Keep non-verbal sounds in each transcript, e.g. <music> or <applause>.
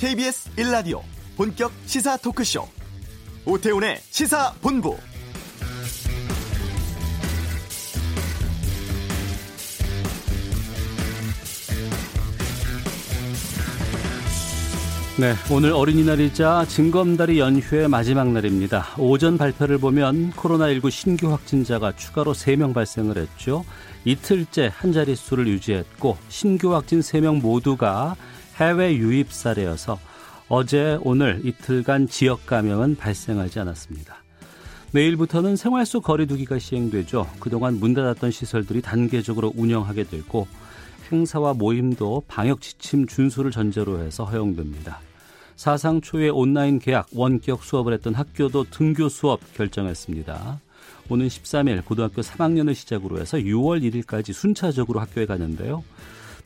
KBS 1라디오 본격 시사 토크쇼 오태훈의 시사본부 네, 오늘 어린이날이자 징검다리 연휴의 마지막 날입니다. 오전 발표를 보면 코로나19 신규 확진자가 추가로 3명 발생을 했죠. 이틀째 한 자릿수를 유지했고 신규 확진 3명 모두가 해외 유입 사례여서 어제 오늘 이틀간 지역 감염은 발생하지 않았습니다. 내일부터는 생활 속 거리두기가 시행되죠. 그동안 문 닫았던 시설들이 단계적으로 운영하게 되고 행사와 모임도 방역 지침 준수를 전제로 해서 허용됩니다. 사상 초의 온라인 계약 원격 수업을 했던 학교도 등교 수업 결정했습니다. 오는 13일 고등학교 3학년을 시작으로 해서 6월 1일까지 순차적으로 학교에 가는데요.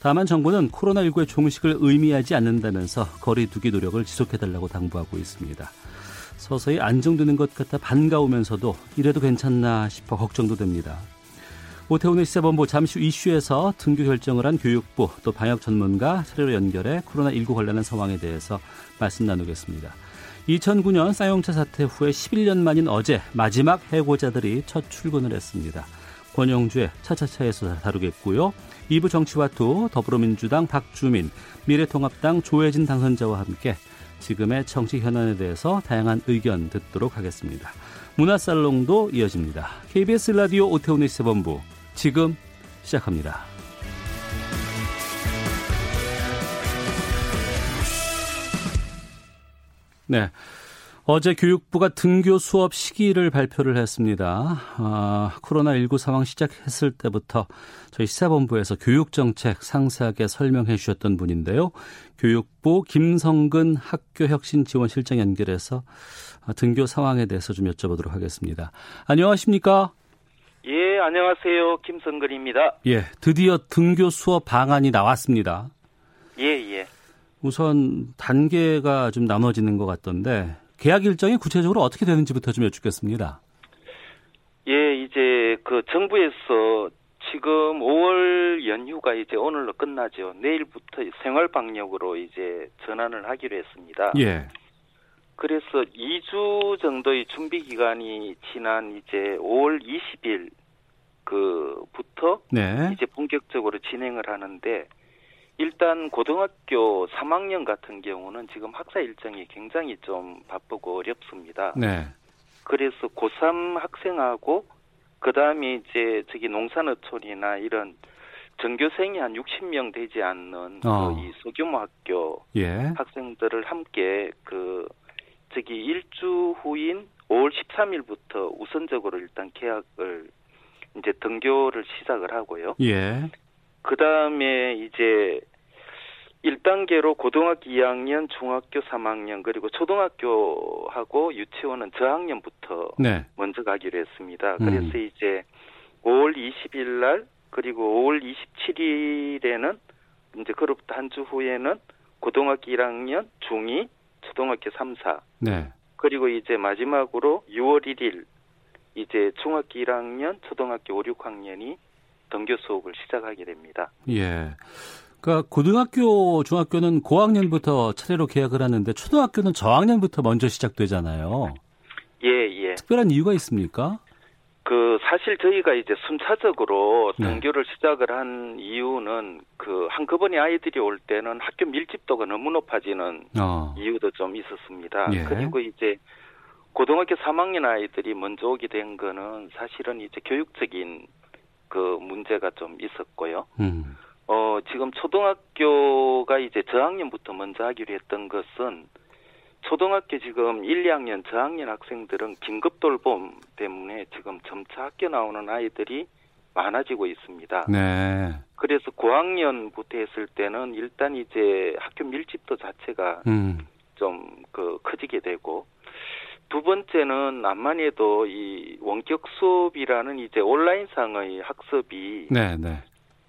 다만 정부는 코로나19의 종식을 의미하지 않는다면서 거리 두기 노력을 지속해달라고 당부하고 있습니다. 서서히 안정되는 것 같아 반가우면서도 이래도 괜찮나 싶어 걱정도 됩니다. 오태훈의 시사본부 잠시 후 이슈에서 등교 결정을 한 교육부 또 방역 전문가 차례로 연결해 코로나19 관련한 상황에 대해서 말씀 나누겠습니다. 2009년 쌍용차 사태 후에 11년 만인 어제 마지막 해고자들이 첫 출근을 했습니다. 권영주의 차차차에서 다루겠고요. 2부 정치와투 더불어민주당 박주민, 미래통합당 조혜진 당선자와 함께 지금의 정치 현안에 대해서 다양한 의견 듣도록 하겠습니다. 문화살롱도 이어집니다. KBS 라디오 오태훈의 세본부 지금 시작합니다. 네. 어제 교육부가 등교 수업 시기를 발표를 했습니다. 아, 코로나19 상황 시작했을 때부터 저희 시사본부에서 교육정책 상세하게 설명해 주셨던 분인데요. 교육부 김성근 학교혁신지원실장 연결해서 등교 상황에 대해서 좀 여쭤보도록 하겠습니다. 안녕하십니까? 예, 안녕하세요. 김성근입니다. 예, 드디어 등교 수업 방안이 나왔습니다. 예, 예. 우선 단계가 좀 나눠지는 것 같던데 계약 일정이 구체적으로 어떻게 되는지부터 좀 여쭙겠습니다. 예, 이제 그 정부에서 지금 5월 연휴가 이제 오늘로 끝나죠. 내일부터 생활 방역으로 이제 전환을 하기로 했습니다. 예. 그래서 2주 정도의 준비 기간이 지난 이제 5월 20일 그부터 네. 이제 본격적으로 진행을 하는데 일단 고등학교 3학년 같은 경우는 지금 학사 일정이 굉장히 좀 바쁘고 어렵습니다. 네. 그래서 고3 학생하고 그다음에 이제 저기 농산어촌이나 이런 전교생이 한 60명 되지 않는 어. 그이 소규모 학교 예. 학생들을 함께 그 저기 일주 후인 5월 13일부터 우선적으로 일단 계약을 이제 등교를 시작을 하고요. 예. 그 다음에 이제 1단계로 고등학교 2학년, 중학교 3학년, 그리고 초등학교하고 유치원은 저학년부터 네. 먼저 가기로 했습니다. 음. 그래서 이제 5월 20일 날, 그리고 5월 27일에는 이제 그로부터 한 주 후에는 고등학교 1학년, 중2, 초등학교 3, 4, 네. 그리고 이제 마지막으로 6월 1일 이제 중학교 1학년, 초등학교 5, 6학년이 등교 수업을 시작하게 됩니다. 예. 그러니까 고등학교, 중학교는 고학년부터 차례로 계약을 하는데 초등학교는 저학년부터 먼저 시작되잖아요. 예, 예. 특별한 이유가 있습니까? 그 사실 저희가 이제 순차적으로 네. 등교를 시작을 한 이유는 그 한꺼번에 아이들이 올 때는 학교 밀집도가 너무 높아지는 어. 이유도 좀 있었습니다. 예. 그리고 이제 고등학교 3학년 아이들이 먼저 오게 된 거는 사실은 이제 교육적인 그 문제가 좀 있었고요. 음. 어, 지금 초등학교가 이제 저학년부터 먼저 하기로 했던 것은 초등학교 지금 1, 2학년 저학년 학생들은 긴급 돌봄 때문에 지금 점차 학교 나오는 아이들이 많아지고 있습니다. 네. 그래서 고학년부터 했을 때는 일단 이제 학교 밀집도 자체가 음. 좀그 커지게 되고 두 번째는 암만 해도 이 원격 수업이라는 이제 온라인상의 학습이 네, 네.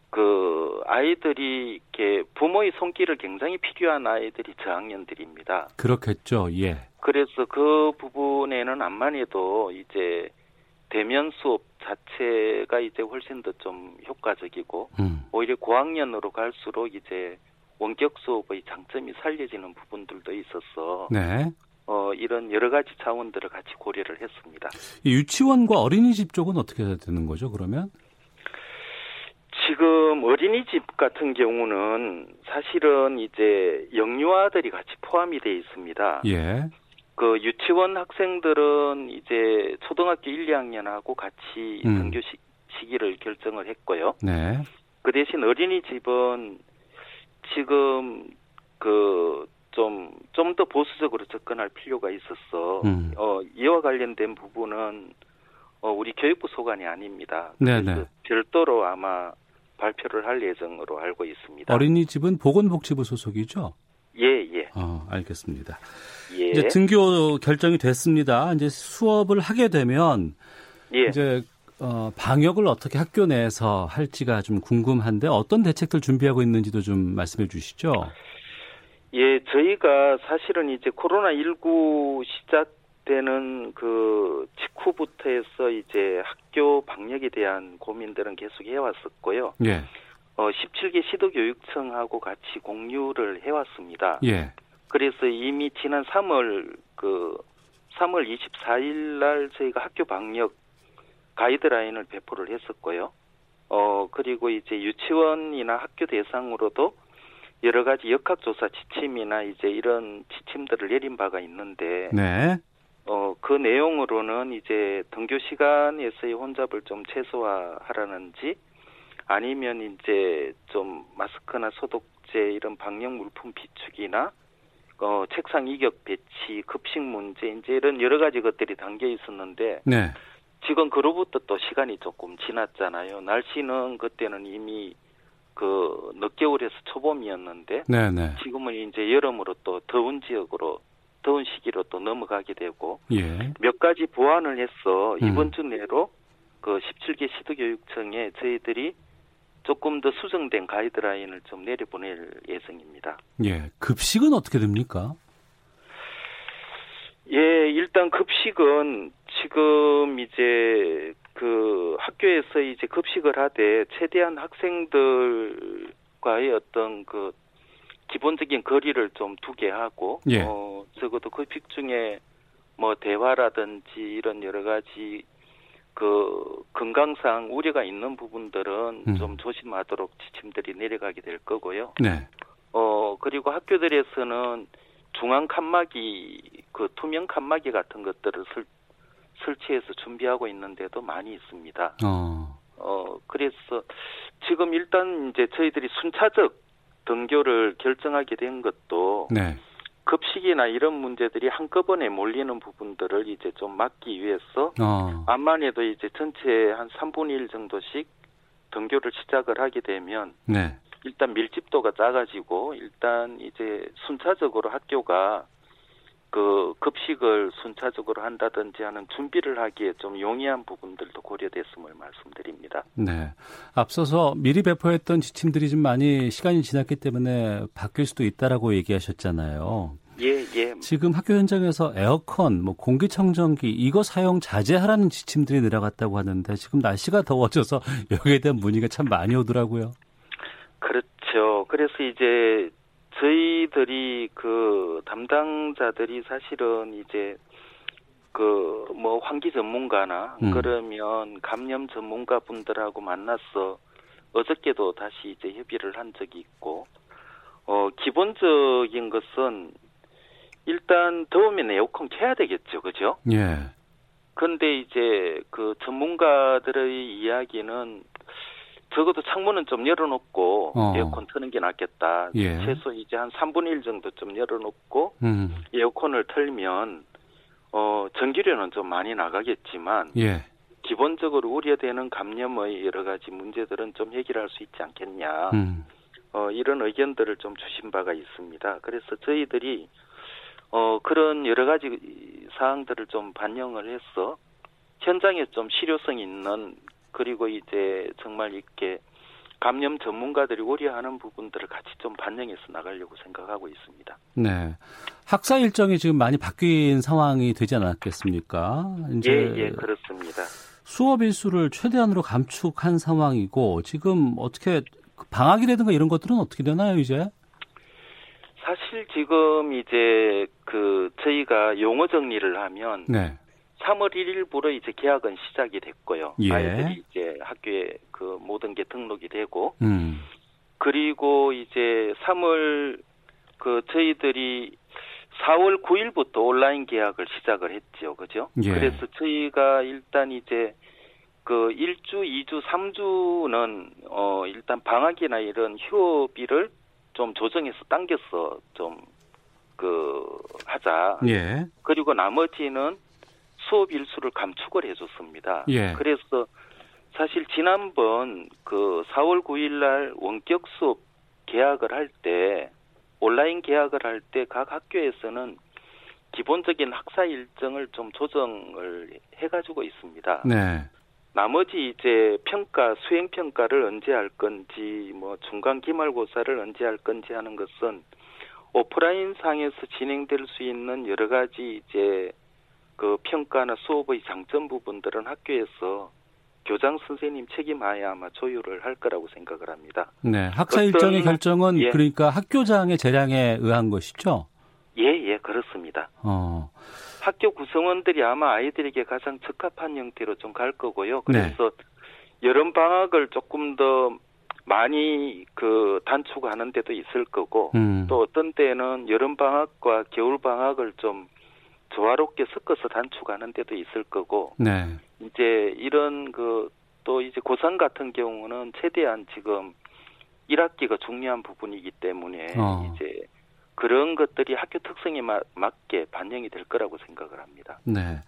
그 아이들이 이렇게 부모의 손길을 굉장히 필요한 아이들이 저학년들입니다. 그렇겠죠. 예. 그래서 그 부분에는 암만 해도 이제 대면 수업 자체가 이제 훨씬 더 좀 효과적이고 음. 오히려 고학년으로 갈수록 이제 원격 수업의 장점이 살려지는 부분들도 있어서 네. 어, 이런 여러 가지 차원들을 같이 고려를 했습니다. 유치원과 어린이집 쪽은 어떻게 되는 거죠? 그러면? 지금 어린이집 같은 경우는 사실은 이제 영유아들이 같이 포함이 돼 있습니다. 예. 그 유치원 학생들은 이제 초등학교 1, 2학년하고 같이 음. 등교 시, 시기를 결정을 했고요. 네. 그 대신 어린이집은 지금 그 좀 좀 더 보수적으로 접근할 필요가 있었어. 음. 어 이와 관련된 부분은 어 우리 교육부 소관이 아닙니다. 네네. 그래서 별도로 아마 발표를 할 예정으로 알고 있습니다. 어린이집은 보건복지부 소속이죠? 예, 예. 어, 알겠습니다. 예. 이제 등교 결정이 됐습니다. 이제 수업을 하게 되면 예. 이제 어, 방역을 어떻게 학교 내에서 할지가 좀 궁금한데 어떤 대책들 준비하고 있는지도 좀 말씀해 주시죠. 예, 저희가 사실은 이제 코로나19 시작되는 그 직후부터 해서 이제 학교 방역에 대한 고민들은 계속 해왔었고요. 예. 어, 17개 시도교육청하고 같이 공유를 해왔습니다. 예. 그래서 이미 지난 3월 그 3월 24일 날 저희가 학교 방역 가이드라인을 배포를 했었고요. 어, 그리고 이제 유치원이나 학교 대상으로도 여러 가지 역학조사 지침이나 이제 이런 지침들을 내린 바가 있는데, 네. 어, 그 내용으로는 이제 등교 시간에서의 혼잡을 좀 최소화하라는지, 아니면 이제 좀 마스크나 소독제 이런 방역 물품 비축이나, 어, 책상 이격 배치, 급식 문제, 이제 이런 여러 가지 것들이 담겨 있었는데, 네. 지금 그로부터 또 시간이 조금 지났잖아요. 날씨는 그때는 이미 그 늦겨울에서 초봄이었는데 네, 네. 지금은 이제 여름으로 또 더운 지역으로 더운 시기로 또 넘어가게 되고 예. 몇 가지 보완을 해서 음. 이번 주 내로 그 17개 시도교육청에 저희들이 조금 더 수정된 가이드라인을 좀 내려보낼 예정입니다. 예. 급식은 어떻게 됩니까? 예, 일단 급식은 지금 이제 그 학교에서 이제 급식을 하되 최대한 학생들과의 어떤 그 기본적인 거리를 좀 두게 하고 예. 어 적어도 급식 중에 뭐 대화라든지 이런 여러 가지 그 건강상 우려가 있는 부분들은 음. 좀 조심하도록 지침들이 내려가게 될 거고요. 네. 어 그리고 학교들에서는 중앙 칸막이 그 투명 칸막이 같은 것들을 설, 설치해서 준비하고 있는데도 많이 있습니다. 어. 어 그래서 지금 일단 이제 저희들이 순차적 등교를 결정하게 된 것도 네. 급식이나 이런 문제들이 한꺼번에 몰리는 부분들을 이제 좀 막기 위해서 어. 암만 해도 이제 전체 한 3분의 1 정도씩 등교를 시작을 하게 되면 네. 일단 밀집도가 작아지고 일단 이제 순차적으로 학교가 그 급식을 순차적으로 한다든지 하는 준비를 하기에 좀 용이한 부분들도 고려됐음을 말씀드립니다. 네. 앞서서 미리 배포했던 지침들이 좀 많이 시간이 지났기 때문에 바뀔 수도 있다라고 얘기하셨잖아요. 예, 예. 지금 학교 현장에서 에어컨, 뭐 공기청정기 이거 사용 자제하라는 지침들이 내려갔다고 하는데 지금 날씨가 더워져서 <laughs> 여기에 대한 문의가 참 많이 오더라고요. 그렇죠. 그래서 이제 저희들이 그 담당자들이 사실은 이제 그 뭐 환기 전문가나 음. 그러면 감염 전문가 분들하고 만나서 어저께도 다시 이제 협의를 한 적이 있고 어 기본적인 것은 일단 더우면 에어컨 켜야 되겠죠. 그죠? 예. 근데 이제 그 전문가들의 이야기는 적어도 창문은 좀 열어놓고 어. 에어컨 트는 게 낫겠다. 예. 최소 이제 한 3분의 1 정도 좀 열어놓고 음. 에어컨을 틀면 어 전기료는 좀 많이 나가겠지만 예. 기본적으로 우려되는 감염의 여러 가지 문제들은 좀 해결할 수 있지 않겠냐. 음. 어, 이런 의견들을 좀 주신 바가 있습니다. 그래서 저희들이 어, 그런 여러 가지 사항들을 좀 반영을 해서 현장에 좀 실효성 있는 그리고 이제 정말 이렇게 감염 전문가들이 우려하는 부분들을 같이 좀 반영해서 나가려고 생각하고 있습니다. 네. 학사 일정이 지금 많이 바뀐 상황이 되지 않았겠습니까? 이제 예, 예, 그렇습니다. 수업 일수를 최대한으로 감축한 상황이고 지금 어떻게 방학이라든가 이런 것들은 어떻게 되나요, 이제? 사실 지금 이제 그 저희가 용어 정리를 하면 네. 3월 1일부로 이제 개학은 시작이 됐고요. 예. 아이들이 이제 학교에 그 모든 게 등록이 되고 음. 그리고 이제 3월 그 저희들이 4월 9일부터 온라인 계약을 시작을 했죠. 그죠? 예. 그래서 저희가 일단 이제 그 1주, 2주, 3주는 어 일단 방학이나 이런 휴업일을 좀 조정해서 당겨서 좀 그 하자. 예. 그리고 나머지는 수업 일수를 감축을 해줬습니다. 예. 그래서 사실 지난번 그 4월 9일 날 원격 수업 개학을 할 때 온라인 개학을 할 때 각 학교에서는 기본적인 학사 일정을 좀 조정을 해가지고 있습니다. 네. 나머지 이제 평가 수행 평가를 언제 할 건지 뭐 중간 기말고사를 언제 할 건지 하는 것은 오프라인 상에서 진행될 수 있는 여러 가지 이제 그 평가나 수업의 장점 부분들은 학교에서 교장 선생님 책임하에 아마 조율을 할 거라고 생각을 합니다. 네. 학사 일정의 결정은 예. 그러니까 학교장의 재량에 의한 것이죠. 예, 예, 그렇습니다. 어. 학교 구성원들이 아마 아이들에게 가장 적합한 형태로 좀 갈 거고요. 네. 그래서 여름 방학을 조금 더 많이 그 단축하는 데도 있을 거고 음. 또 어떤 때는 여름 방학과 겨울 방학을 좀 조화롭게 섞어서 단축하는 데도 있을 거고 네. 이제 이런 그 또 이제 고3 같은 경우는 최대한 지금 1학기가 중요한 부분이기 때문에 어. 이제 그런 것들이 학교 특성에 마- 맞게 반영이 될 거라고 생각을 합니다. 네.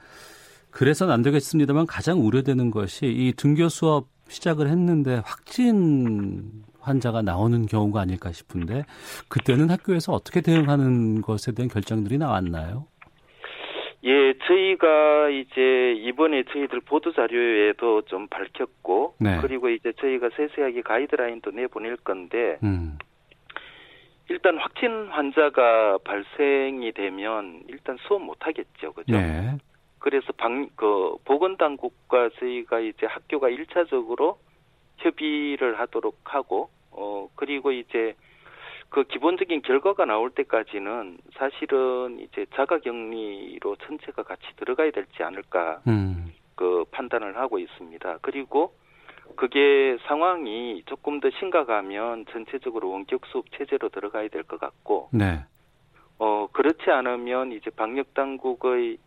그래서는 안 되겠습니다만 가장 우려되는 것이 이 등교 수업 시작을 했는데 확진 환자가 나오는 경우가 아닐까 싶은데 그때는 학교에서 어떻게 대응하는 것에 대한 결정들이 나왔나요? 예, 저희가 이제 이번에 저희들 보도 자료에도 좀 밝혔고 네. 그리고 이제 저희가 세세하게 가이드라인도 내보낼 건데 음. 일단 확진 환자가 발생이 되면 일단 수업 못 하겠죠. 그죠? 네. 그래서 방, 그, 보건 당국과 저희가 이제 학교가 일차적으로 협의를 하도록 하고, 어, 그리고 이제 그 기본적인 결과가 나올 때까지는 사실은 이제 자가 격리로 전체가 같이 들어가야 될지 않을까, 음. 그 판단을 하고 있습니다. 그리고 그게 상황이 조금 더 심각하면 전체적으로 원격 수업 체제로 들어가야 될 것 같고, 네. 어, 그렇지 않으면 이제 방역 당국의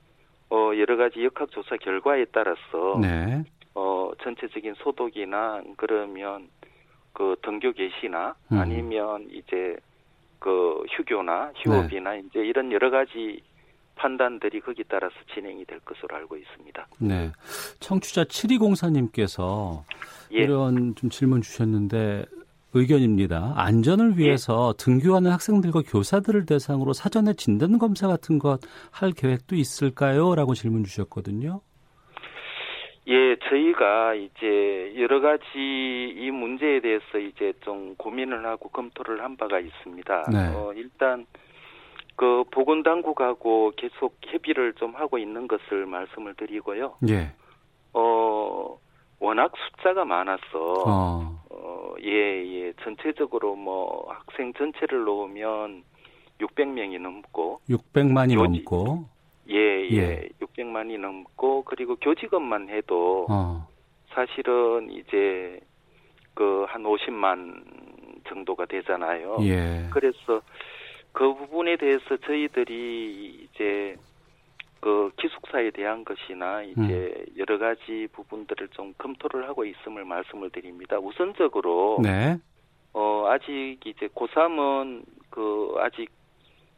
어, 여러 가지 역학 조사 결과에 따라서 네. 어, 전체적인 소독이나 그러면 그 등교 개시나 음. 아니면 이제 그 휴교나 휴업이나 이제 이런 여러 가지 판단들이 거기 따라서 진행이 될 것으로 알고 있습니다. 네. 청취자 7204님께서 예. 이런 좀 질문 주셨는데 의견입니다. 안전을 위해서 등교하는 학생들과 교사들을 대상으로 사전에 진단 검사 같은 것 할 계획도 있을까요? 라고 질문 주셨거든요. 예, 저희가 이제 여러 가지 이 문제에 대해서 이제 좀 고민을 하고 검토를 한 바가 있습니다. 네. 어, 일단 그 보건당국하고 계속 협의를 좀 하고 있는 것을 말씀을 드리고요. 예. 어, 워낙 숫자가 많아서 어. 어, 예, 예, 전체적으로 뭐 학생 전체를 놓으면 600명이 넘고 600만이 요지- 넘고 예, 예, 예. 600만이 넘고 그리고 교직원만 해도 어. 사실은 이제 그 한 50만 정도가 되잖아요. 예. 그래서 그 부분에 대해서 저희들이 이제 그 기숙사에 대한 것이나 이제 음. 여러 가지 부분들을 좀 검토를 하고 있음을 말씀을 드립니다. 우선적으로 네. 어 아직 이제 고3은 그 아직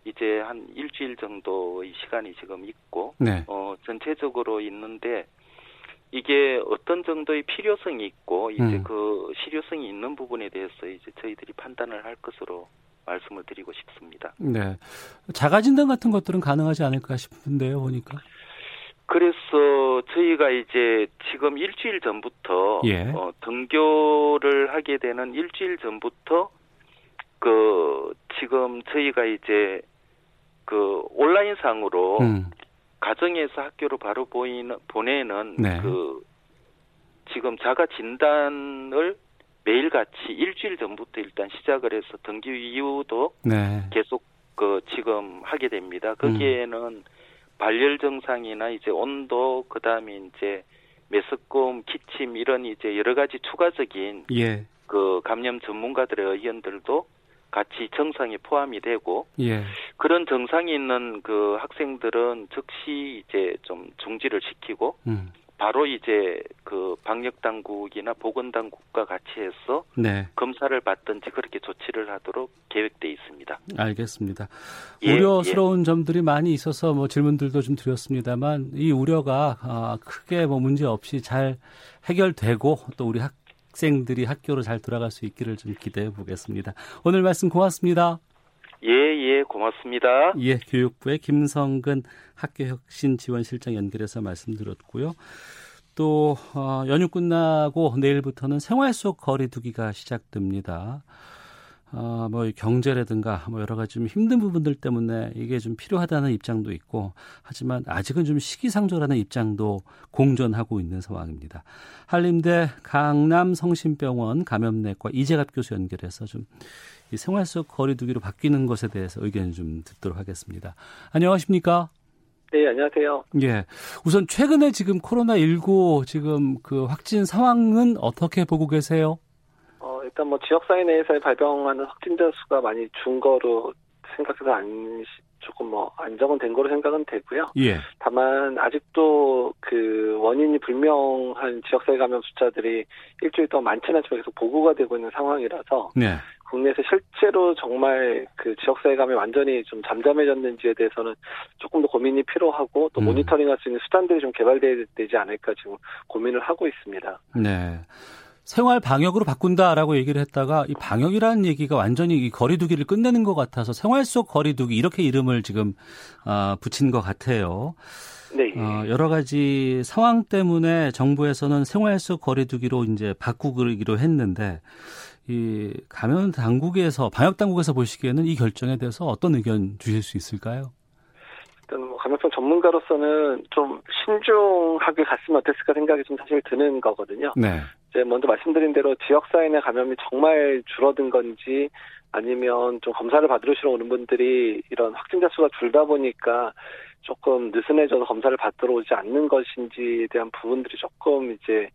이제 한 일주일 정도의 시간이 지금 있고 네. 어, 전체적으로 있는데 이게 어떤 정도의 필요성이 있고 이제 음. 그 실효성이 있는 부분에 대해서 이제 저희들이 판단을 할 것으로 말씀을 드리고 싶습니다. 네. 자가 진단 같은 것들은 가능하지 않을까 싶은데요, 보니까. 그래서 저희가 이제 지금 일주일 전부터 예. 어, 등교를 하게 되는 일주일 전부터 그 지금 저희가 이제 그 온라인 상으로 음. 가정에서 학교로 바로 보이는 보내는 네. 그 지금 자가 진단을 매일같이 일주일 전부터 일단 시작을 해서 등교 이후도 네. 계속 그 지금 하게 됩니다. 거기에는 음. 발열 증상이나 이제 온도 그다음에 이제 메스꺼움, 기침 이런 이제 여러 가지 추가적인 예. 그 감염 전문가들의 의견들도 같이 정상에 포함이 되고 예. 그런 증상이 있는 그 학생들은 즉시 이제 좀 중지를 시키고 음. 바로 이제 그 방역 당국이나 보건 당국과 같이 해서 네. 검사를 받든지 그렇게 조치를 하도록 계획돼 있습니다. 알겠습니다. 예, 우려스러운 예. 점들이 많이 있어서 뭐 질문들도 좀 드렸습니다만 이 우려가 아, 크게 뭐 문제 없이 잘 해결되고 또 우리 학 생들이 학교로 잘 돌아갈 수 있기를 좀 기대해 보겠습니다. 오늘 말씀 고맙습니다. 예, 예, 고맙습니다. 예, 교육부의 김성근 학교혁신지원실장 연결해서 말씀드렸고요. 또 어, 연휴 끝나고 내일부터는 생활 속 거리두기가 시작됩니다. 어, 뭐 경제라든가 뭐 여러 가지 좀 힘든 부분들 때문에 이게 좀 필요하다는 입장도 있고 하지만 아직은 좀 시기상조라는 입장도 공존하고 있는 상황입니다. 한림대 강남성심병원 감염내과 이재갑 교수 연결해서 좀 이 생활 속 거리두기로 바뀌는 것에 대해서 의견 좀 듣도록 하겠습니다. 안녕하십니까? 네, 안녕하세요. 예. 우선 최근에 지금 코로나19 지금 그 확진 상황은 어떻게 보고 계세요? 어, 일단 뭐 지역사회 내에서 발병하는 확진자 수가 많이 준 거로 생각해서 안, 조금 뭐 안정은 된 거로 생각은 되고요. 예. 다만 아직도 그 원인이 불명한 지역사회 감염 숫자들이 일주일 동안 많지는 않지만 계속 보고가 되고 있는 상황이라서 네. 국내에서 실제로 정말 그 지역사회 감이 완전히 좀 잠잠해졌는지에 대해서는 조금 더 고민이 필요하고 또 음. 모니터링할 수 있는 수단들이 좀 개발되지 않을까 지금 고민을 하고 있습니다. 네. 생활 방역으로 바꾼다라고 얘기를 했다가 이 방역이라는 얘기가 완전히 이 거리두기를 끝내는 것 같아서 생활 속 거리두기 이렇게 이름을 지금 어, 붙인 것 같아요. 네. 어, 여러 가지 상황 때문에 정부에서는 생활 속 거리두기로 이제 바꾸기로 했는데 이 감염 당국에서 방역 당국에서 보시기에는 이 결정에 대해서 어떤 의견 주실 수 있을까요? 일단 뭐 감염병 전문가로서는 좀 신중하게 갔으면 어땠을까 생각이 좀 사실 드는 거거든요. 네. 이제 먼저 말씀드린 대로 지역 내 감염이 정말 줄어든 건지 아니면 좀 검사를 받으러 오는 분들이 이런 확진자 수가 줄다 보니까 조금 느슨해져서 검사를 받으러 오지 않는 것인지에 대한 부분들이 조금 이제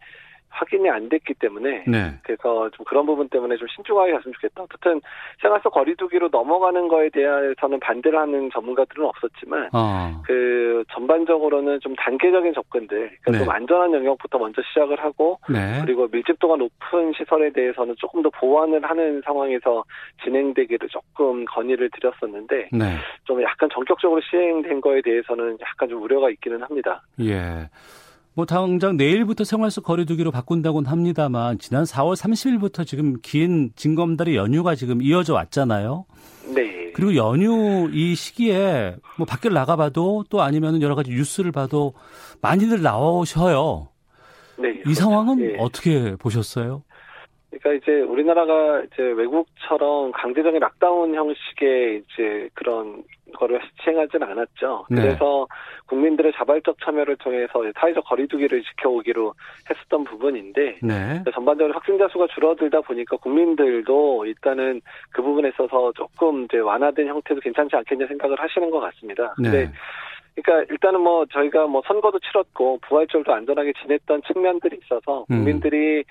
확인이 안 됐기 때문에 네. 그래서 좀 그런 부분 때문에 좀 신중하게 갔으면 좋겠다. 어쨌든 생활 속 거리두기로 넘어가는 거에 대해서는 반대를 하는 전문가들은 없었지만 어. 그 전반적으로는 좀 단계적인 접근들 그러니까 네. 좀 안전한 영역부터 먼저 시작을 하고 네. 그리고 밀집도가 높은 시설에 대해서는 조금 더 보완을 하는 상황에서 진행되기를 조금 건의를 드렸었는데 네. 좀 약간 전격적으로 시행된 거에 대해서는 약간 좀 우려가 있기는 합니다. 예. 뭐 당장 내일부터 생활 속 거리두기로 바꾼다고는 합니다만 지난 4월 30일부터 지금 긴 징검다리 연휴가 지금 이어져 왔잖아요. 네. 그리고 연휴 이 시기에 뭐 밖을 나가봐도 또 아니면 여러 가지 뉴스를 봐도 많이들 나오셔요. 네. 이. 상황은 네. 어떻게 보셨어요? 그러니까 이제 우리나라가 이제 외국처럼 강제적인 락다운 형식의 이제 그런 거를 시행하지는 않았죠. 네. 그래서 국민들의 자발적 참여를 통해서 사회적 거리두기를 지켜오기로 했었던 부분인데 네. 전반적으로 확진자 수가 줄어들다 보니까 국민들도 일단은 그 부분에 있어서 조금 이제 완화된 형태도 괜찮지 않겠냐 생각을 하시는 것 같습니다. 네. 근데 그러니까 일단은 뭐 저희가 뭐 선거도 치렀고 부활절도 안전하게 지냈던 측면들이 있어서 음. 국민들이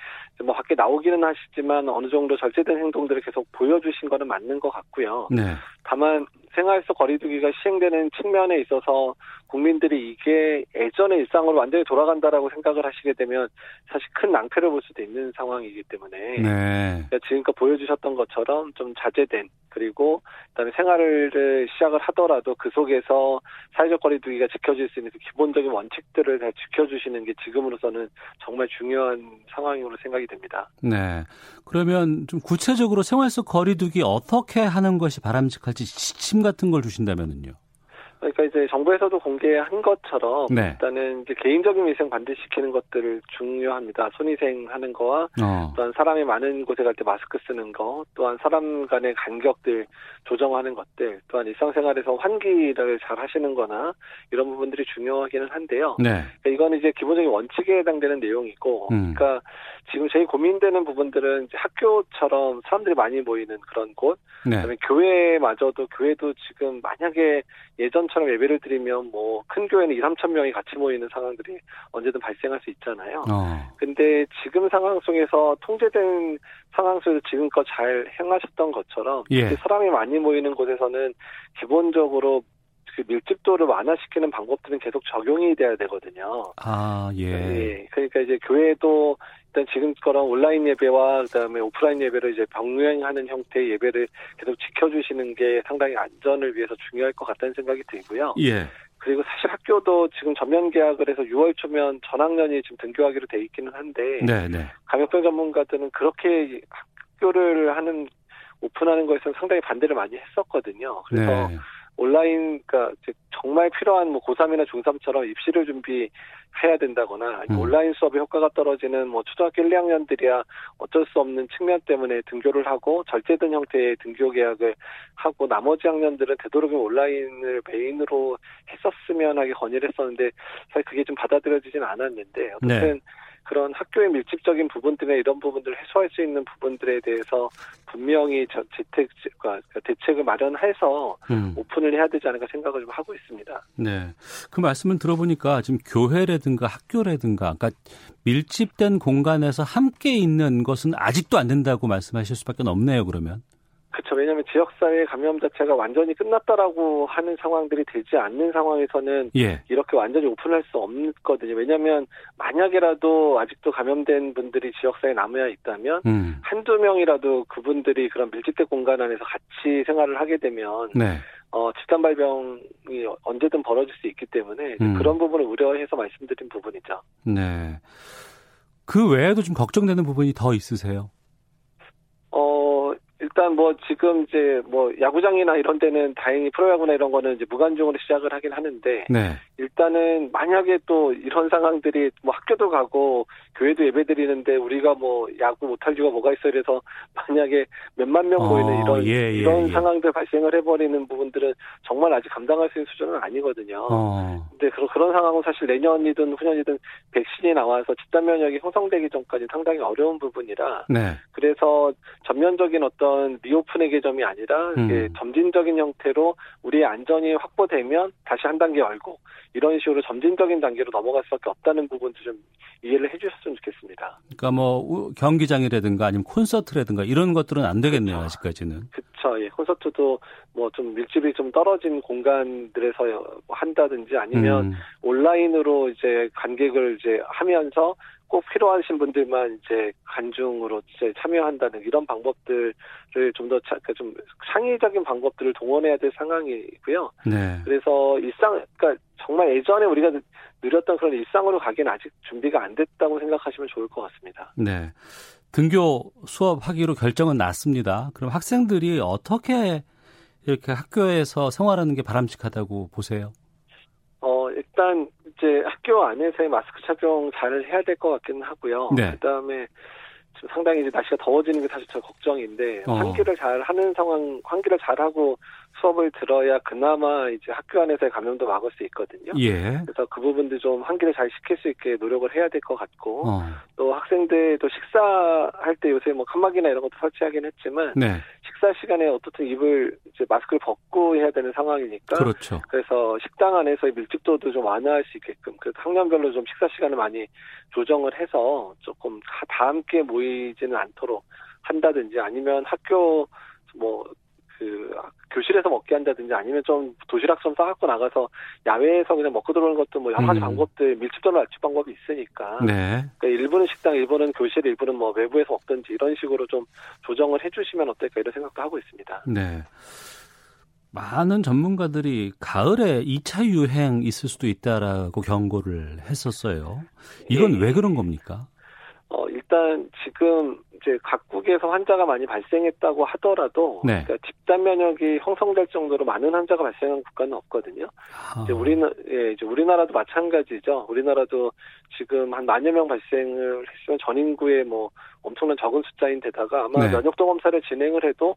뭐 밖에 나오기는 하시지만 어느 정도 절제된 행동들을 계속 보여주신 거는 맞는 것 같고요. 네. 다만 생활 속 거리두기가 시행되는 측면에 있어서 국민들이 이게 예전의 일상으로 완전히 돌아간다라고 생각을 하시게 되면 사실 큰 낭패를 볼 수도 있는 상황이기 때문에 네. 지금껏 보여주셨던 것처럼 좀 자제된 그리고 그다음에 생활을 시작을 하더라도 그 속에서 사회적 거리두기가 지켜질 수 있는 그 기본적인 원칙들을 잘 지켜주시는 게 지금으로서는 정말 중요한 상황으로 생각이 됩니다. 네. 그러면 좀 구체적으로 생활 속 거리두기 어떻게 하는 것이 바람직할지 지침 같은 걸 주신다면은요? 그러니까 이제 정부에서도 공개한 것처럼 네. 일단은 이제 개인적인 위생 반드시 지키는 것들을 중요합니다. 손위생 하는 거와 어. 또한 사람이 많은 곳에 갈 때 마스크 쓰는 거, 또한 사람 간의 간격들 조정하는 것들, 또한 일상생활에서 환기를 잘 하시는 거나 이런 부분들이 중요하기는 한데요. 네. 그러니까 이거는 이제 기본적인 원칙에 해당되는 내용이고, 음. 그러니까 지금 제일 고민되는 부분들은 이제 학교처럼 사람들이 많이 모이는 그런 곳, 네. 그다음에 교회마저도 교회도 지금 만약에 예전처럼 예배를 드리면 뭐 큰 교회는 2, 3천 명이 같이 모이는 상황들이 언제든 발생할 수 있잖아요. 어. 근데 지금 상황 속에서 통제된 상황 속에서 지금껏 잘 행하셨던 것처럼 예. 사람이 많이 모이는 곳에서는 기본적으로 그 밀집도를 완화시키는 방법들은 계속 적용이 돼야 되거든요. 아, 예. 예. 그러니까 이제 교회도 일단 지금처럼 온라인 예배와 그다음에 오프라인 예배를 이제 병행하는 형태의 예배를 계속 지켜주시는 게 상당히 안전을 위해서 중요할 것 같다는 생각이 들고요. 예. 그리고 사실 학교도 지금 전면 계약을 해서 6월 초면 전학년이 지금 등교하기로 돼 있기는 한데 네, 네. 감염병 전문가들은 그렇게 학교를 하는 오픈하는 것에서 상당히 반대를 많이 했었거든요. 그래서 네. 온라인, 그러니까 정말 필요한 뭐 고3이나 중3처럼 입시를 준비 해야 된다거나 음. 온라인 수업의 효과가 떨어지는 뭐 초등학교 1, 2학년들이야 어쩔 수 없는 측면 때문에 등교를 하고 절제된 형태의 등교 계약을 하고 나머지 학년들은 되도록이면 온라인을 메인으로 했었으면 하게 건의를 했었는데 사실 그게 좀 받아들여지진 않았는데 어쨌든 네. 그런 학교의 밀집적인 부분들이나 이런 부분들을 해소할 수 있는 부분들에 대해서 분명히 저 재택, 그러니까 대책을 마련해서 음. 오픈을 해야 되지 않을까 생각을 좀 하고 있습니다. 네. 그 말씀을 들어보니까 지금 교회라든 가 학교라든가 그러니까 밀집된 공간에서 함께 있는 것은 아직도 안 된다고 말씀하실 수밖에 없네요, 그러면. 그렇죠. 왜냐하면 지역사회 감염 자체가 완전히 끝났다라고 하는 상황들이 되지 않는 상황에서는 예. 이렇게 완전히 오픈할 수 없거든요. 왜냐하면 만약에라도 아직도 감염된 분들이 지역사회에 남아 있다면 음. 한두 명이라도 그분들이 그런 밀집된 공간 안에서 같이 생활을 하게 되면 네. 어, 집단 발병이 언제든 벌어질 수 있기 때문에 음. 그런 부분을 우려해서 말씀드린 부분이죠. 네. 그 외에도 좀 걱정되는 부분이 더 있으세요? 어, 일단 뭐 지금 이제 뭐 야구장이나 이런 데는 다행히 프로야구나 이런 거는 이제 무관중으로 시작을 하긴 하는데 네. 일단은 만약에 또 이런 상황들이 뭐 학교도 가고 교회도 예배 드리는데 우리가 뭐 야구 못할 이유가 뭐가 있어 이래서 만약에 몇만 명 어, 모이는 이런 예, 예, 이런 예. 상황들 발생을 해버리는 부분들은 정말 아직 감당할 수 있는 수준은 아니거든요. 어. 근데 그런 그런 상황은 사실 내년이든 후년이든 백신이 나와서 집단 면역이 형성되기 전까지 상당히 어려운 부분이라 네. 그래서 전면적인 어떤 리오픈의 개점이 아니라 음. 점진적인 형태로 우리의 안전이 확보되면 다시 한 단계 열고 이런 식으로 점진적인 단계로 넘어갈 수밖에 없다는 부분도 좀 이해를 해주셨으면 좋겠습니다. 그러니까 뭐 우- 경기장이라든가 아니면 콘서트라든가 이런 것들은 안 되겠네요, 그렇죠. 아직까지는. 그쵸. 예, 콘서트도 뭐 좀 밀집이 좀 떨어진 공간들에서 한다든지 아니면 음. 온라인으로 이제 관객을 이제 하면서 꼭 필요하신 분들만 이제 간중으로 이제 참여한다는 이런 방법들을 좀 더 좀 창의적인 방법들을 동원해야 될 상황이고요. 네. 그래서 일상, 그러니까 정말 예전에 우리가 누렸던 그런 일상으로 가기엔 아직 준비가 안 됐다고 생각하시면 좋을 것 같습니다. 네. 등교 수업하기로 결정은 났습니다. 그럼 학생들이 어떻게 이렇게 학교에서 생활하는 게 바람직하다고 보세요? 어, 일단 이제 학교 안에서의 마스크 착용 잘 해야 될 것 같기는 하고요. 네. 그다음에 지금 상당히 이제 날씨가 더워지는 게 사실 저 걱정인데 어. 환기를 잘 하는 상황, 환기를 잘 하고 수업을 들어야 그나마 이제 학교 안에서의 감염도 막을 수 있거든요. 예. 그래서 그 부분도 좀 환기를 잘 시킬 수 있게 노력을 해야 될 것 같고 어. 또 학생들도 식사할 때 요새 뭐 칸막이나 이런 것도 설치하긴 했지만 네. 식사 시간에 어떻든 입을 이제 마스크를 벗고 해야 되는 상황이니까 그렇죠. 그래서 식당 안에서의 밀집도도 좀 완화할 수 있게끔 그 학년별로 좀 식사 시간을 많이 조정을 해서 조금 다, 다 함께 모이지는 않도록 한다든지 아니면 학교 뭐 그 교실에서 먹게 한다든지 아니면 좀 도시락 좀 싸갖고 나가서 야외에서 그냥 먹고 들어오는 것도 뭐 여러 가지 음. 방법들 밀집도를 낮출 방법이 있으니까 네. 그러니까 일부는 식당, 일부는 교실, 일부는 뭐 외부에서 먹든지 이런 식으로 좀 조정을 해주시면 어떨까 이런 생각도 하고 있습니다. 네. 많은 전문가들이 가을에 2차 유행 있을 수도 있다라고 경고를 했었어요. 이건 예. 왜 그런 겁니까? 어, 일단 지금 이제 각국에서 환자가 많이 발생했다고 하더라도 네. 그러니까 집단 면역이 형성될 정도로 많은 환자가 발생한 국가는 없거든요. 아. 이제 우리는 예, 이제 우리나라도 마찬가지죠. 우리나라도 지금 한 만여 명 발생을 했으면 전 인구의 뭐 엄청난 적은 숫자인 데다가 아마 네. 면역도 검사를 진행을 해도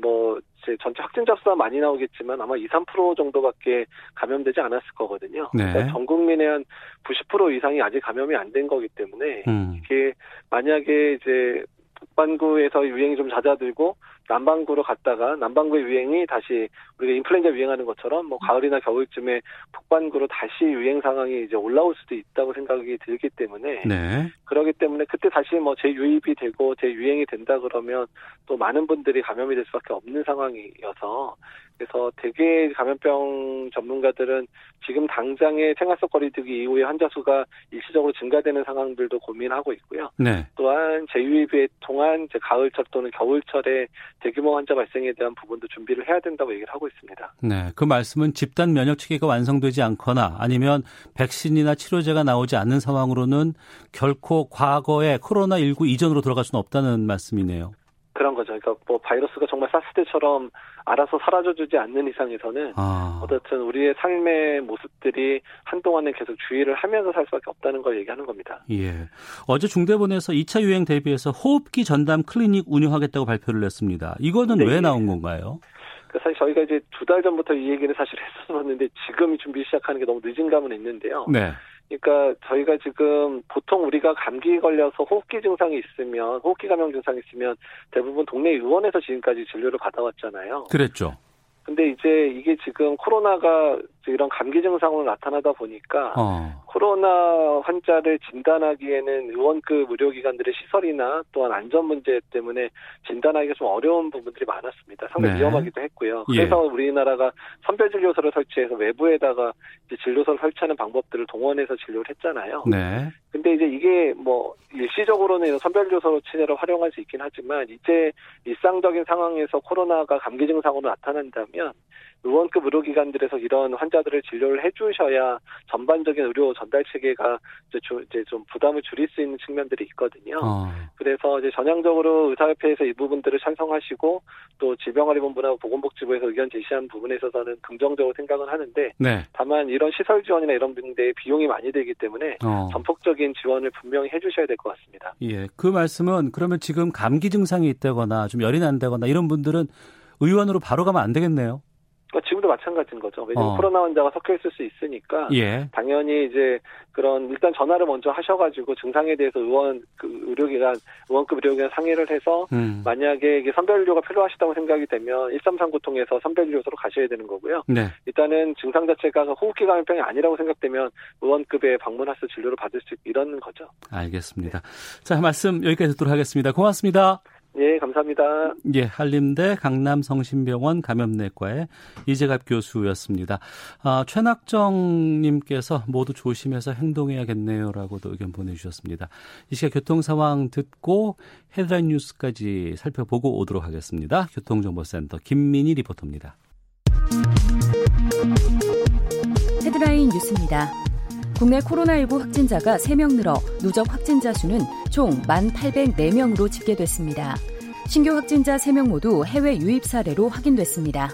뭐 이제 전체 확진자 수가 많이 나오겠지만 아마 2, 3% 정도밖에 감염되지 않았을 거거든요. 네. 그러니까 전 국민의 한 90% 이상이 아직 감염이 안 된 거기 때문에 음. 이게 만약에 이제 북반구에서 유행이 좀 잦아들고 남반구로 갔다가 남반구의 유행이 다시 우리가 인플루엔자 유행하는 것처럼 뭐 가을이나 겨울쯤에 북반구로 다시 유행 상황이 이제 올라올 수도 있다고 생각이 들기 때문에 네. 그러기 때문에 그때 다시 뭐 재유입이 되고 재유행이 된다 그러면 또 많은 분들이 감염이 될 수밖에 없는 상황이어서 그래서 대개 감염병 전문가들은 지금 당장의 생활 속 거리두기 이후에 환자 수가 일시적으로 증가되는 상황들도 고민하고 있고요. 네. 또한 동안 이제 가을철 또는 겨울철에 대규모 환자 발생에 대한 부분도 준비를 해야 된다고 얘기를 하고 있습니다. 네, 그 말씀은 집단 면역 체계가 완성되지 않거나 아니면 백신이나 치료제가 나오지 않는 상황으로는 결코 과거의 코로나 19 이전으로 돌아갈 수는 없다는 말씀이네요. 그런 거죠. 그러니까 뭐 바이러스가 정말 사스 때처럼 알아서 사라져주지 않는 이상에서는 아. 어떻든 우리의 삶의 모습들이 한동안은 계속 주의를 하면서 살 수밖에 없다는 걸 얘기하는 겁니다. 예. 어제 중대본에서 2차 유행 대비해서 호흡기 전담 클리닉 운영하겠다고 발표를 냈습니다. 이거는 네. 왜 나온 건가요? 그 사실 저희가 이제 두 달 전부터 이 얘기를 사실 했었는데 지금 준비 시작하는 게 너무 늦은 감은 있는데요. 네. 그러니까 저희가 지금 보통 우리가 감기 걸려서 호흡기 증상이 있으면 호흡기 감염 증상이 있으면 대부분 동네 의원에서 지금까지 진료를 받아왔잖아요. 그랬죠. 근데 이제 이게 지금 코로나가 이런 감기 증상으로 나타나다 보니까 어. 코로나 환자를 진단하기에는 의원급 의료기관들의 시설이나 또한 안전 문제 때문에 진단하기가 좀 어려운 부분들이 많았습니다. 상당히 네. 위험하기도 했고요. 예. 그래서 예. 우리나라가 선별진료소를 설치해서 외부에다가 이제 진료소를 설치하는 방법들을 동원해서 진료를 했잖아요. 네. 근데 이제 이게 뭐 일시적으로는 선별진료소 치료를 활용할 수 있긴 하지만 이제 일상적인 상황에서 코로나가 감기 증상으로 나타난다면 의원급 의료기관들에서 이런 환자들을 진료를 해주셔야 전반적인 의료 전달 체계가 이제, 주, 이제 좀 부담을 줄일 수 있는 측면들이 있거든요. 어. 그래서 이제 전향적으로 의사협회에서 이 부분들을 찬성하시고 또 질병관리본부나 보건복지부에서 의견 제시한 부분에 있어서는 긍정적으로 생각은 하는데 네. 다만 이런 시설 지원이나 이런 분들의 비용이 많이 들기 때문에 어. 전폭적인 지원을 분명히 해주셔야 될 것 같습니다. 예, 그 말씀은 그러면 지금 감기 증상이 있다거나 좀 열이 난다거나 이런 분들은 의원으로 바로 가면 안 되겠네요. 그러니까 지금도 마찬가지인 거죠. 왜냐하면 어. 코로나 환자가 섞여 있을 수 있으니까 예. 당연히 이제 그런 일단 전화를 먼저 하셔가지고 증상에 대해서 의원 그 의료기관 의원급 의료기관 상의를 해서 음. 만약에 이게 선별료가 필요하시다고 생각이 되면 1339 통해서 선별료소로 가셔야 되는 거고요. 네. 일단은 증상 자체가 그호흡기 감염병이 아니라고 생각되면 의원급에 방문해서 진료를 받을 수 이런 거죠. 알겠습니다. 네. 자 말씀 여기까지 듣도록 하겠습니다. 고맙습니다. 예, 감사합니다. 예, 한림대 강남성심병원 감염내과의 이재갑 교수였습니다. 아, 최낙정님께서 모두 조심해서 행동해야겠네요라고도 의견 보내주셨습니다. 이 시각 교통 상황 듣고 헤드라인 뉴스까지 살펴보고 오도록 하겠습니다. 교통정보센터 김민희 리포터입니다. 헤드라인 뉴스입니다. 국내 코로나19 확진자가 3명 늘어 누적 확진자 수는 총 1,804명으로 집계됐습니다. 신규 확진자 3명 모두 해외 유입 사례로 확인됐습니다.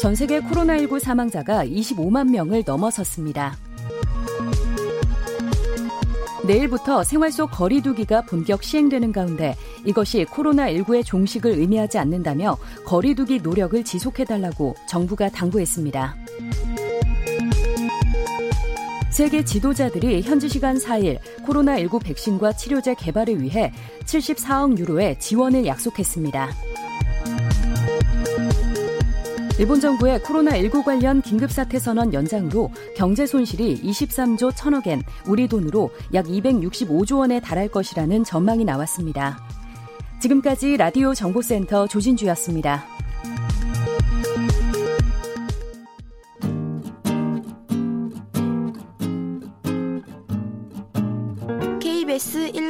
전 세계 코로나19 사망자가 25만 명을 넘어섰습니다. 내일부터 생활 속 거리두기가 본격 시행되는 가운데 이것이 코로나19의 종식을 의미하지 않는다며 거리두기 노력을 지속해달라고 정부가 당부했습니다. 세계 지도자들이 현지 시간 4일 코로나19 백신과 치료제 개발을 위해 74억 유로의 지원을 약속했습니다. 일본 정부의 코로나19 관련 긴급사태 선언 연장으로 경제 손실이 23조 1천억엔, 우리 돈으로 약 265조 원에 달할 것이라는 전망이 나왔습니다. 지금까지 라디오 정보센터 조진주였습니다.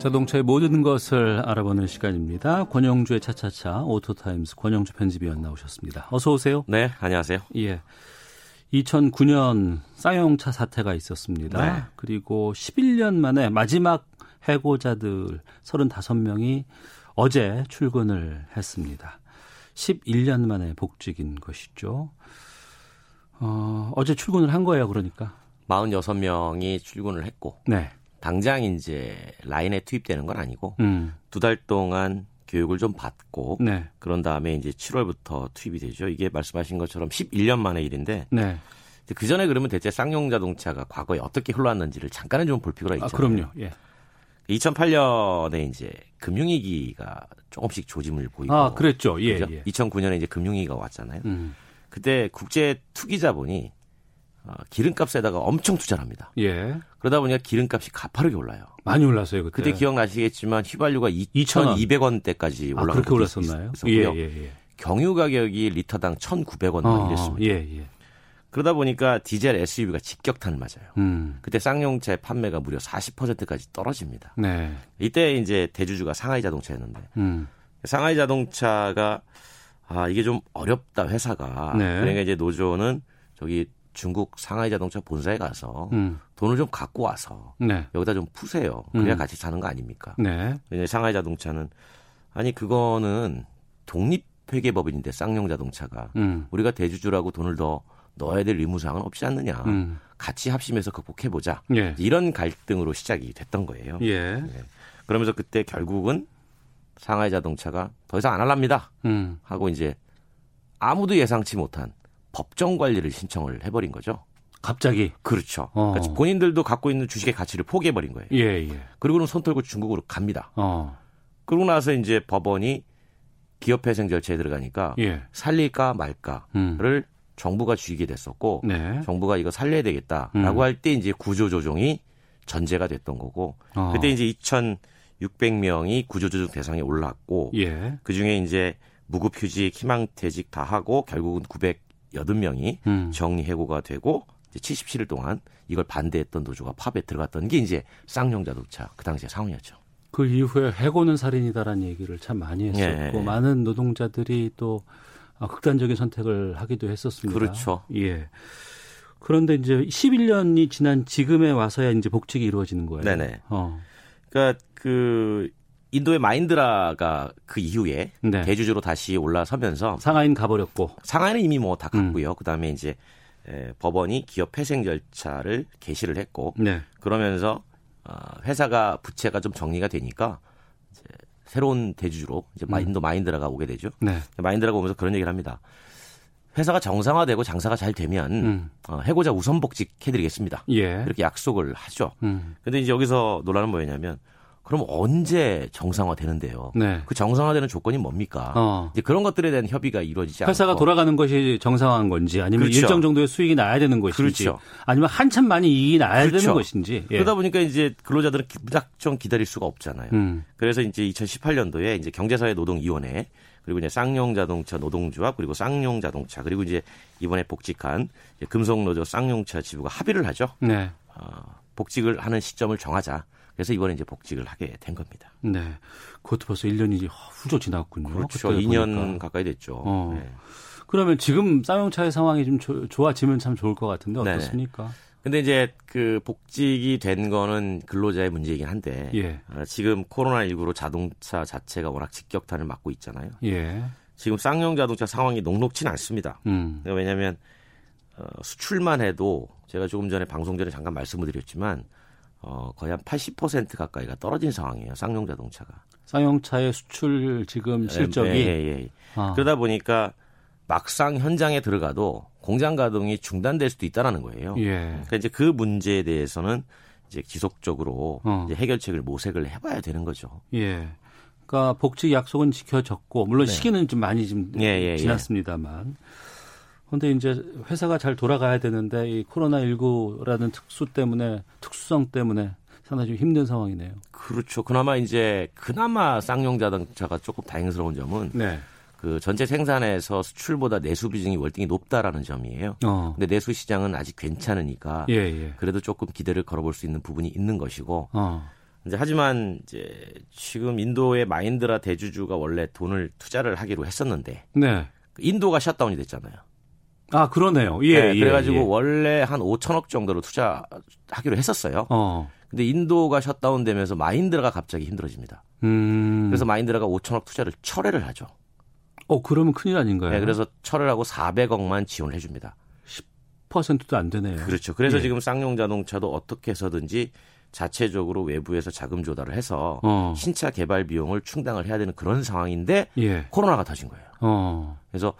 자동차의 모든 것을 알아보는 시간입니다. 권용주의 차차차 오토타임스 권용주 편집위원 나오셨습니다. 어서 오세요. 네, 안녕하세요. 예. 2009년 쌍용차 사태가 있었습니다. 네. 그리고 11년 만에 마지막 해고자들 35명이 어제 출근을 했습니다. 11년 만에 복직인 것이죠. 어, 어제 출근을 한 거예요, 그러니까. 46명이 출근을 했고. 네. 당장 이제 라인에 투입되는 건 아니고 음. 두달 동안 교육을 좀 받고 네. 그런 다음에 이제 7월부터 투입이 되죠. 이게 말씀하신 것처럼 11년 만의 일인데 네. 그 전에 그러면 대체 쌍용 자동차가 과거에 어떻게 흘러왔는지를 잠깐은 좀 볼 필요가 있잖아요. 아, 그럼요. 예. 2008년에 이제 금융위기가 조금씩 조짐을 보이고 아, 그랬죠. 예, 예. 2009년에 이제 금융위기가 왔잖아요. 음. 그때 국제 투기 자본이 어, 기름값에다가 엄청 투자를 합니다. 예. 그러다 보니까 기름값이 가파르게 올라요. 많이 올랐어요, 그때. 그때 기억나시겠지만 휘발유가 2,200원대까지 올라간 아, 그렇게 올랐었나요? 예, 예, 예. 경유 가격이 리터당 1,900원 어, 이랬습니다. 예, 예. 그러다 보니까 디젤 SUV가 직격탄을 맞아요. 음. 그때 쌍용차의 판매가 무려 40%까지 떨어집니다. 네. 이때 이제 대주주가 상하이 자동차였는데 음. 상하이 자동차가 아 이게 좀 어렵다 회사가 네. 그러니까 이제 노조는 저기 중국 상하이 자동차 본사에 가서 음. 돈을 좀 갖고 와서 네. 여기다 좀 푸세요. 그래야 음. 같이 사는 거 아닙니까? 네. 왜냐 상하이 자동차는 아니 그거는 독립 회계법인인데 쌍용 자동차가 음. 우리가 대주주라고 돈을 더 넣어야 될 의무사항은 없지 않느냐. 음. 같이 합심해서 극복해보자. 예. 이런 갈등으로 시작이 됐던 거예요. 예. 네. 그러면서 그때 결국은 상하이 자동차가 더 이상 안 할랍니다. 음. 하고 이제 아무도 예상치 못한 법정 관리를 신청을 해버린 거죠. 갑자기 그렇죠. 어. 그러니까 본인들도 갖고 있는 주식의 가치를 포기해버린 거예요. 예, 예. 그리고는 손 털고 중국으로 갑니다. 어. 그러고 나서 이제 법원이 기업회생 절차에 들어가니까 예. 살릴까 말까를 음. 정부가 쥐게 됐었고 네. 정부가 이거 살려야 되겠다라고 음. 할때 이제 구조조정이 전제가 됐던 거고 어. 그때 이제 2,600명이 구조조정 대상에 올랐고 예. 그 중에 이제 무급휴직, 희망퇴직 다 하고 결국은 980명이 음. 정리해고가 되고 이제 77일 동안 이걸 반대했던 노조가 파업에 들어갔던 게 이제 쌍용 자동차 그 당시의 상황이었죠. 그 이후에 해고는 살인이다라는 얘기를 참 많이 했었고 예. 많은 노동자들이 또 아, 극단적인 선택을 하기도 했었습니다. 그렇죠. 예. 그런데 이제 11년이 지난 지금에 와서야 이제 복직이 이루어지는 거예요. 네네. 어. 그러니까 그 인도의 마인드라가 그 이후에 네. 대주주로 다시 올라서면서 상하이는 가버렸고 상하이는 이미 뭐 다 갔고요. 음. 그다음에 이제 에, 법원이 기업 회생 절차를 개시를 했고 네. 그러면서 어, 회사가 부채가 좀 정리가 되니까 이제 새로운 대주주로 이제 마인드 음. 마인드라가 오게 되죠. 네. 마인드라가 오면서 그런 얘기를 합니다. 회사가 정상화되고 장사가 잘 되면 음. 어, 해고자 우선 복직 해드리겠습니다. 예. 이렇게 약속을 하죠. 음. 근데 이제 여기서 논란은 뭐였냐면 그럼 언제 정상화 되는데요? 네. 그 정상화되는 조건이 뭡니까? 어. 이제 그런 것들에 대한 협의가 이루어지지 않고 회사가 돌아가는 것이 정상화한 건지 아니면 그렇죠. 일정 정도의 수익이 나야 되는 것인지 그렇죠. 아니면 한참 많이 이익이 나야 그렇죠. 되는 것인지 예. 그러다 보니까 이제 근로자들은 무작정 기다릴 수가 없잖아요. 음. 그래서 이제 2018년도에 이제 경제사회 노동위원회 그리고 이제 쌍용 자동차 노동조합 그리고 쌍용 자동차 그리고 이제 이번에 복직한 금속노조 쌍용차 지부가 합의를 하죠. 네. 어, 복직을 하는 시점을 정하자. 그래서 이번에 이제 복직을 하게 된 겁니다. 네. 그것도 벌써 1년이 훌쩍 지났군요. 그렇죠. 2년 보니까. 가까이 됐죠. 어. 네. 그러면 지금 쌍용차의 상황이 좀 조, 좋아지면 참 좋을 것 같은데 어떻습니까? 네 근데 이제 그 복직이 된 거는 근로자의 문제이긴 한데 예. 어, 지금 코로나19로 자동차 자체가 워낙 직격탄을 맞고 있잖아요. 예. 지금 쌍용 자동차 상황이 녹록치는 않습니다. 음. 왜냐하면 어, 수출만 해도 제가 조금 전에 방송 전에 잠깐 말씀을 드렸지만 어, 거의 한 80% 가까이가 떨어진 상황이에요. 쌍용 자동차가. 쌍용차의 수출 지금 네, 실적이. 예, 예, 예. 아. 그러다 보니까 막상 현장에 들어가도 공장 가동이 중단될 수도 있다라는 거예요. 예. 그러니까 이제 그 문제에 대해서는 이제 지속적으로 어. 이제 해결책을 모색을 해봐야 되는 거죠. 예. 그러니까 복직 약속은 지켜졌고 물론 네. 시기는 좀 많이 좀 예, 예, 예. 지났습니다만 근데 이제 회사가 잘 돌아가야 되는데 이 코로나19라는 특수 때문에 특수성 때문에 상당히 좀 힘든 상황이네요. 그렇죠. 그나마 이제 그나마 쌍용 자동차가 조금 다행스러운 점은 네. 그 전체 생산에서 수출보다 내수 비중이 월등히 높다라는 점이에요. 어. 근데 내수 시장은 아직 괜찮으니까 예, 예. 그래도 조금 기대를 걸어볼 수 있는 부분이 있는 것이고. 어. 이제 하지만 이제 지금 인도의 마힌드라 대주주가 원래 돈을 투자를 하기로 했었는데 네. 인도가 셧다운이 됐잖아요. 아 그러네요. 예. 네, 그래가지고 예. 원래 한 5천억 정도로 투자하기로 했었어요. 어. 근데 인도가 셧다운되면서 마힌드라가 갑자기 힘들어집니다. 음. 그래서 마힌드라가 5천억 투자를 철회를 하죠. 어 그러면 큰일 아닌가요? 네, 그래서 철회를 하고 400억만 지원을 해줍니다. 10%도 안 되네요. 그렇죠. 그래서 예. 지금 쌍용 자동차도 어떻게 해서든지 자체적으로 외부에서 자금 조달을 해서 어. 신차 개발 비용을 충당을 해야 되는 그런 상황인데 예. 코로나가 터진 거예요. 어. 그래서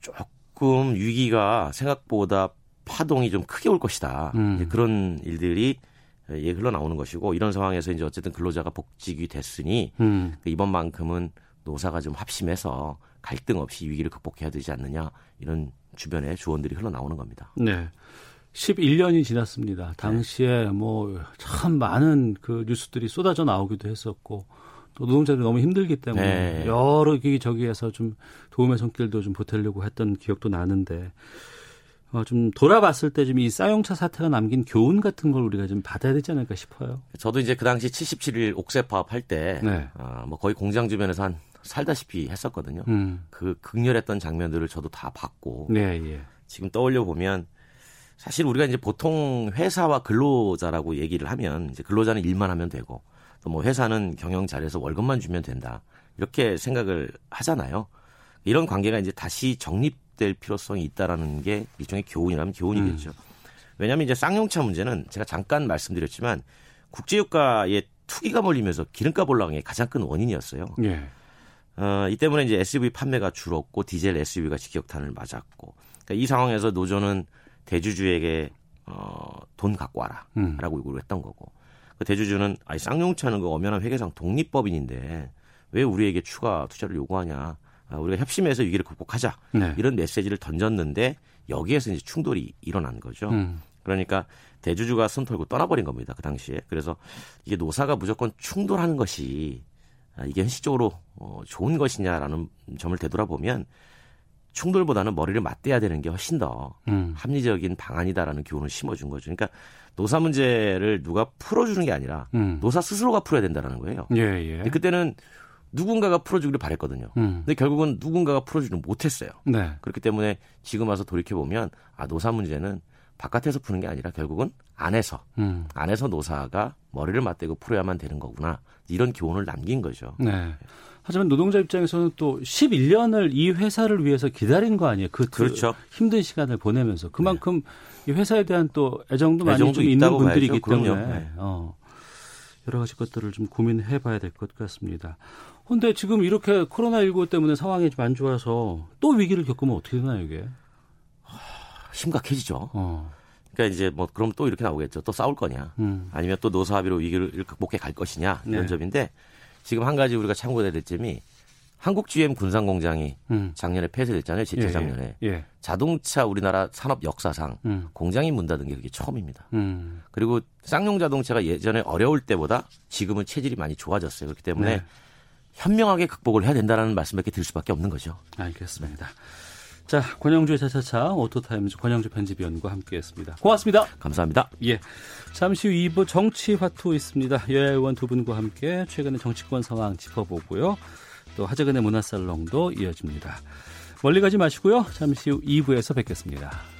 조금 조금 위기가 생각보다 파동이 좀 크게 올 것이다. 음. 그런 일들이 예, 흘러나오는 것이고 이런 상황에서 이제 어쨌든 근로자가 복직이 됐으니 음. 그 이번만큼은 노사가 좀 합심해서 갈등 없이 위기를 극복해야 되지 않느냐 이런 주변의 조언들이 흘러나오는 겁니다. 네. 11년이 지났습니다. 당시에 네. 뭐참 많은 그 뉴스들이 쏟아져 나오기도 했었고 또 노동자들이 너무 힘들기 때문에 네. 여러 기저기에서 좀 도움의 손길도 좀 보태려고 했던 기억도 나는데 어, 좀 돌아봤을 때 좀 이 쌍용차 사태가 남긴 교훈 같은 걸 우리가 좀 받아야 되지 않을까 싶어요. 저도 이제 그 당시 77일 옥새 파업할 때, 네. 어, 뭐 거의 공장 주변에서 한 살다시피 했었거든요. 음. 그 극렬했던 장면들을 저도 다 봤고, 네, 예. 지금 떠올려 보면 사실 우리가 이제 보통 회사와 근로자라고 얘기를 하면 이제 근로자는 일만 하면 되고 뭐 회사는 경영 잘해서 월급만 주면 된다. 이렇게 생각을 하잖아요. 이런 관계가 이제 다시 정립될 필요성이 있다라는 게 일종의 교훈이라면 교훈이겠죠. 음. 왜냐하면 이제 쌍용차 문제는 제가 잠깐 말씀드렸지만 국제유가에 투기가 몰리면서 기름값 올라간 게 가장 큰 원인이었어요. 예. 어, 이 때문에 이제 SUV 판매가 줄었고 디젤 SUV가 직격탄을 맞았고 그러니까 이 상황에서 노조는 대주주에게 어, 돈 갖고 와라라고 음. 요구를 했던 거고 그 대주주는 아니 쌍용차는 그 엄연한 회계상 독립법인인데 왜 우리에게 추가 투자를 요구하냐? 아, 우리가 협심해서 위기를 극복하자 네. 이런 메시지를 던졌는데 여기에서 이제 충돌이 일어난 거죠. 음. 그러니까 대주주가 손 털고 떠나버린 겁니다. 그 당시에. 그래서 이게 노사가 무조건 충돌하는 것이 아, 이게 현실적으로 어, 좋은 것이냐라는 점을 되돌아보면 충돌보다는 머리를 맞대야 되는 게 훨씬 더 음. 합리적인 방안이다라는 교훈을 심어준 거죠. 그러니까 노사 문제를 누가 풀어주는 게 아니라 음. 노사 스스로가 풀어야 된다라는 거예요. 예, 예. 근데 그때는 누군가가 풀어주기를 바랬거든요. 음. 근데 결국은 누군가가 풀어주지 못했어요. 네. 그렇기 때문에 지금 와서 돌이켜 보면 아 노사 문제는 바깥에서 푸는 게 아니라 결국은 안에서 음. 안에서 노사가 머리를 맞대고 풀어야만 되는 거구나 이런 교훈을 남긴 거죠. 네. 하지만 노동자 입장에서는 또 11년을 이 회사를 위해서 기다린 거 아니에요? 그 그렇죠. 힘든 시간을 보내면서 그만큼 네. 이 회사에 대한 또 애정도 많이 좀 있는 분들이기 봐야죠. 때문에 네. 어, 여러 가지 것들을 좀 고민해 봐야 될 것 같습니다. 근데 지금 이렇게 코로나19 때문에 상황이 좀 안 좋아서 또 위기를 겪으면 어떻게 되나요, 이게? 심각해지죠. 어. 그러니까 이제 뭐 그럼 또 이렇게 나오겠죠. 또 싸울 거냐? 음. 아니면 또 노사 합의로 위기를 극복해 갈 것이냐 이런 네. 점인데 지금 한 가지 우리가 참고해야 될 점이 한국 GM 군산 공장이 음. 작년에 폐쇄됐잖아요. 재작년에. 예, 예. 자동차 우리나라 산업 역사상 음. 공장이 문 닫은 게 그게 처음입니다. 음. 그리고 쌍용 자동차가 예전에 어려울 때보다 지금은 체질이 많이 좋아졌어요. 그렇기 때문에 네. 현명하게 극복을 해야 된다는 말씀밖에 드릴 수밖에 없는 거죠. 알겠습니다. 자, 권용주의 차차차 오토타임즈 권용주 편집위원과 함께했습니다. 고맙습니다. 감사합니다. 예. 잠시 후 2부 정치 화투 있습니다. 여야 의원 두 분과 함께 최근의 정치권 상황 짚어보고요. 또 하재근의 문화살롱도 이어집니다. 멀리 가지 마시고요. 잠시 후 2부에서 뵙겠습니다.